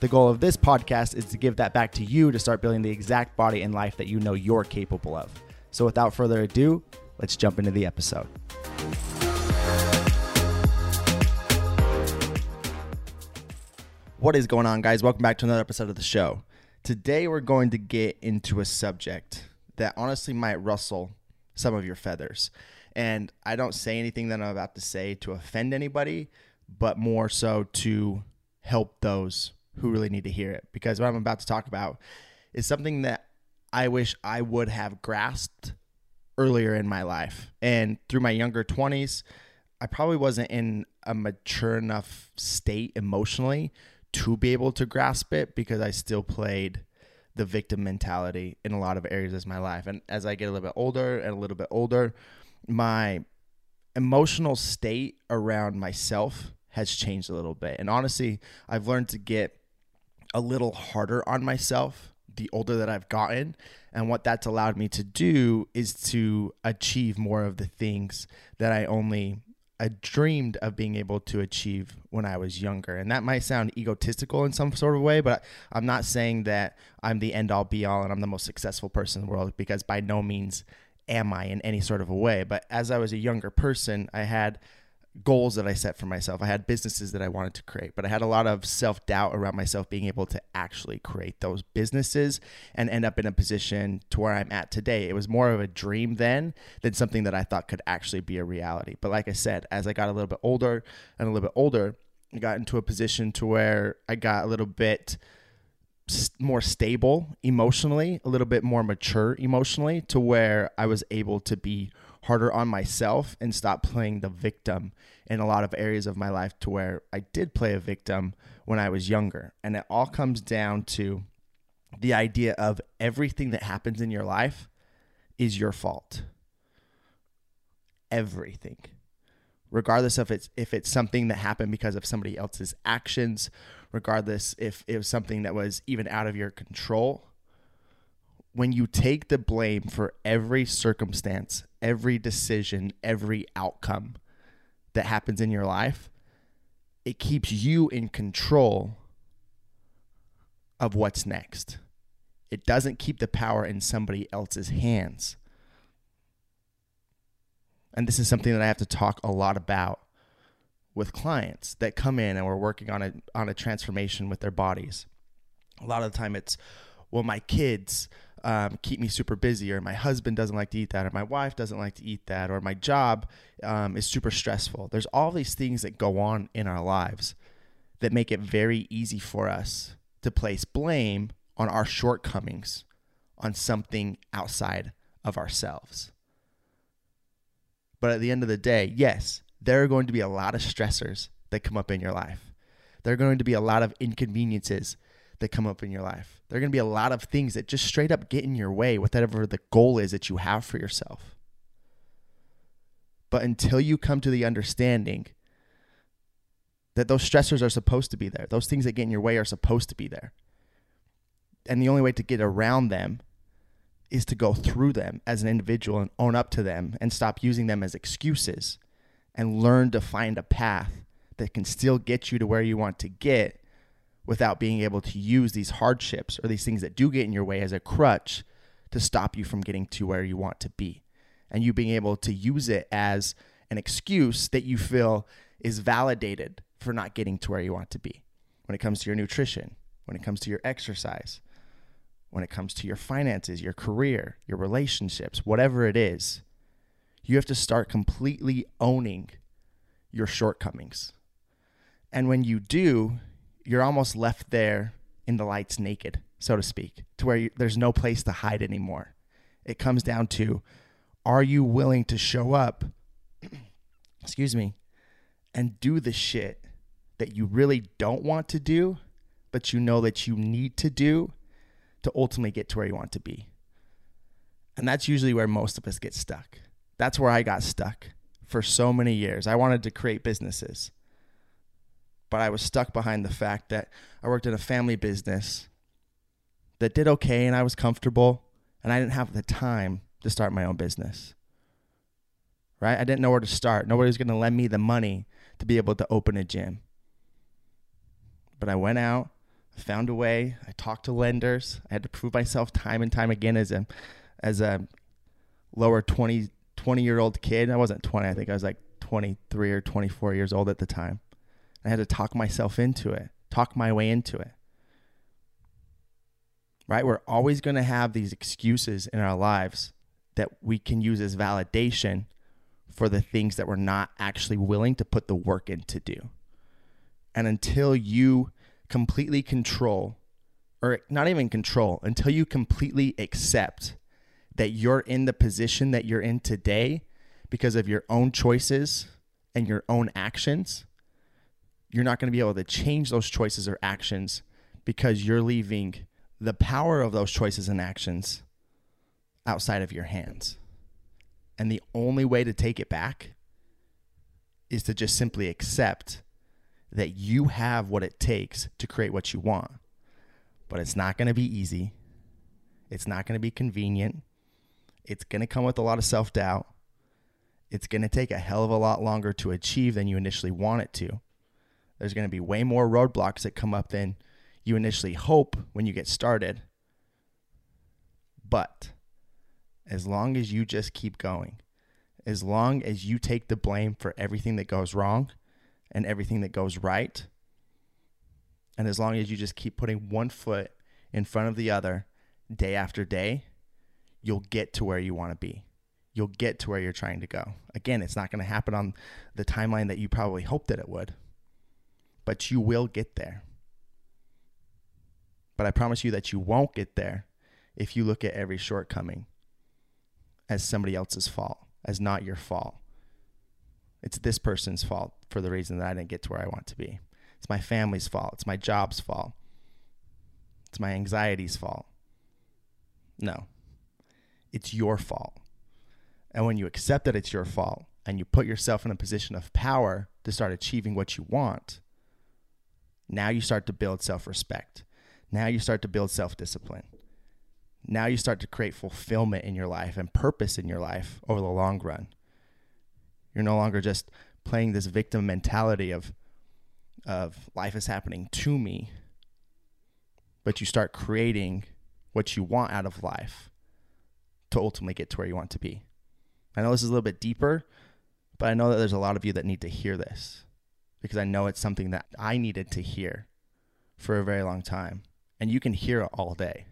The goal of this podcast is to give that back to you to start building the exact body and life that you know you're capable of. So, without further ado, let's jump into the episode. What is going on, guys? Welcome back to another episode of the show. Today, we're going to get into a subject that honestly might rustle some of your feathers. And I don't say anything that I'm about to say to offend anybody, but more so to help those who really need to hear it. Because what I'm about to talk about is something that I wish I would have grasped earlier in my life. And through my younger 20s, I probably wasn't in a mature enough state emotionally to be able to grasp it because I still played the victim mentality in a lot of areas of my life. And as I get a little bit older and a little bit older, my emotional state around myself has changed a little bit. And honestly, I've learned to get a little harder on myself the older that I've gotten. And what that's allowed me to do is to achieve more of the things that I only I dreamed of being able to achieve when I was younger. And that might sound egotistical in some sort of way, but I'm not saying that I'm the end all be all and I'm the most successful person in the world because by no means am I in any sort of a way. But as I was a younger person, I had goals that I set for myself. I had businesses that I wanted to create, but I had a lot of self doubt around myself being able to actually create those businesses and end up in a position to where I'm at today. It was more of a dream then than something that I thought could actually be a reality. But like I said, as I got a little bit older and a little bit older, I got into a position to where I got a little bit more stable emotionally, a little bit more mature emotionally to where I was able to be harder on myself and stop playing the victim in a lot of areas of my life to where I did play a victim when I was younger. And it all comes down to the idea of everything that happens in your life is your fault. Everything. Regardless of it's if it's something that happened because of somebody else's actions, regardless if it was something that was even out of your control, when you take the blame for every circumstance, every decision, every outcome that happens in your life, it keeps you in control of what's next. It doesn't keep the power in somebody else's hands. And this is something that I have to talk a lot about with clients that come in and we're working on a on a transformation with their bodies. A lot of the time it's well my kids um, keep me super busy, or my husband doesn't like to eat that, or my wife doesn't like to eat that, or my job um, is super stressful. There's all these things that go on in our lives that make it very easy for us to place blame on our shortcomings on something outside of ourselves. But at the end of the day, yes, there are going to be a lot of stressors that come up in your life. There are going to be a lot of inconveniences that come up in your life. There are going to be a lot of things that just straight up get in your way, whatever the goal is that you have for yourself. But until you come to the understanding that those stressors are supposed to be there, those things that get in your way are supposed to be there. And the only way to get around them is to go through them as an individual and own up to them and stop using them as excuses and learn to find a path that can still get you to where you want to get without being able to use these hardships or these things that do get in your way as a crutch to stop you from getting to where you want to be. And you being able to use it as an excuse that you feel is validated for not getting to where you want to be. When it comes to your nutrition, when it comes to your exercise, when it comes to your finances, your career, your relationships, whatever it is, you have to start completely owning your shortcomings. And when you do, you're almost left there in the lights naked, so to speak, to where you, there's no place to hide anymore. It comes down to are you willing to show up, excuse me, and do the shit that you really don't want to do, but you know that you need to do to ultimately get to where you want to be. And that's usually where most of us get stuck. That's where I got stuck for so many years. I wanted to create businesses, but I was stuck behind the fact that I worked in a family business that did okay and I was comfortable and I didn't have the time to start my own business. Right? I didn't know where to start. Nobody was going to lend me the money to be able to open a gym. But I went out, found a way. I talked to lenders. I had to prove myself time and time again as a as a lower 20 20 year old kid. I wasn't 20. I think I was like 23 or 24 years old at the time. I had to talk myself into it, talk my way into it. Right? We're always going to have these excuses in our lives that we can use as validation for the things that we're not actually willing to put the work in to do. And until you completely control, or not even control, until you completely accept that you're in the position that you're in today because of your own choices and your own actions, you're not going to be able to change those choices or actions because you're leaving the power of those choices and actions outside of your hands. And the only way to take it back is to just simply accept that you have what it takes to create what you want. But it's not going to be easy. It's not going to be convenient. It's going to come with a lot of self doubt. It's going to take a hell of a lot longer to achieve than you initially want it to. There's going to be way more roadblocks that come up than you initially hope when you get started. But as long as you just keep going, as long as you take the blame for everything that goes wrong and everything that goes right, and as long as you just keep putting one foot in front of the other day after day, you'll get to where you want to be. You'll get to where you're trying to go. Again, it's not going to happen on the timeline that you probably hoped that it would, but you will get there. But I promise you that you won't get there if you look at every shortcoming as somebody else's fault, as not your fault. It's this person's fault for the reason that I didn't get to where I want to be. It's my family's fault. It's my job's fault. It's my anxiety's fault. No, it's your fault. And when you accept that it's your fault and you put yourself in a position of power to start achieving what you want, now you start to build self respect. Now you start to build self discipline. Now you start to create fulfillment in your life and purpose in your life over the long run. You're no longer just playing this victim mentality of of life is happening to me, but you start creating what you want out of life to ultimately get to where you want to be. I know this is a little bit deeper, but I know that there's a lot of you that need to hear this because I know it's something that I needed to hear for a very long time. And you can hear it all day.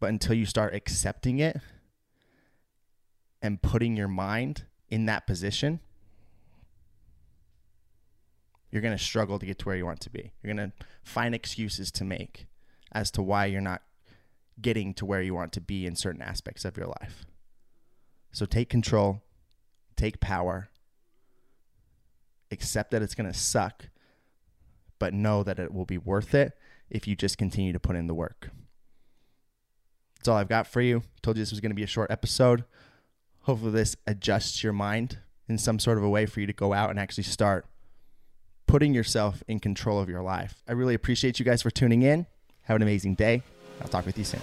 But until you start accepting it and putting your mind in that position, you're going to struggle to get to where you want to be. You're going to find excuses to make as to why you're not getting to where you want to be in certain aspects of your life. So take control, take power, accept that it's going to suck, but know that it will be worth it if you just continue to put in the work. That's all I've got for you. Told you this was going to be a short episode. Hopefully, this adjusts your mind in some sort of a way for you to go out and actually start putting yourself in control of your life. I really appreciate you guys for tuning in. Have an amazing day. I'll talk with you soon.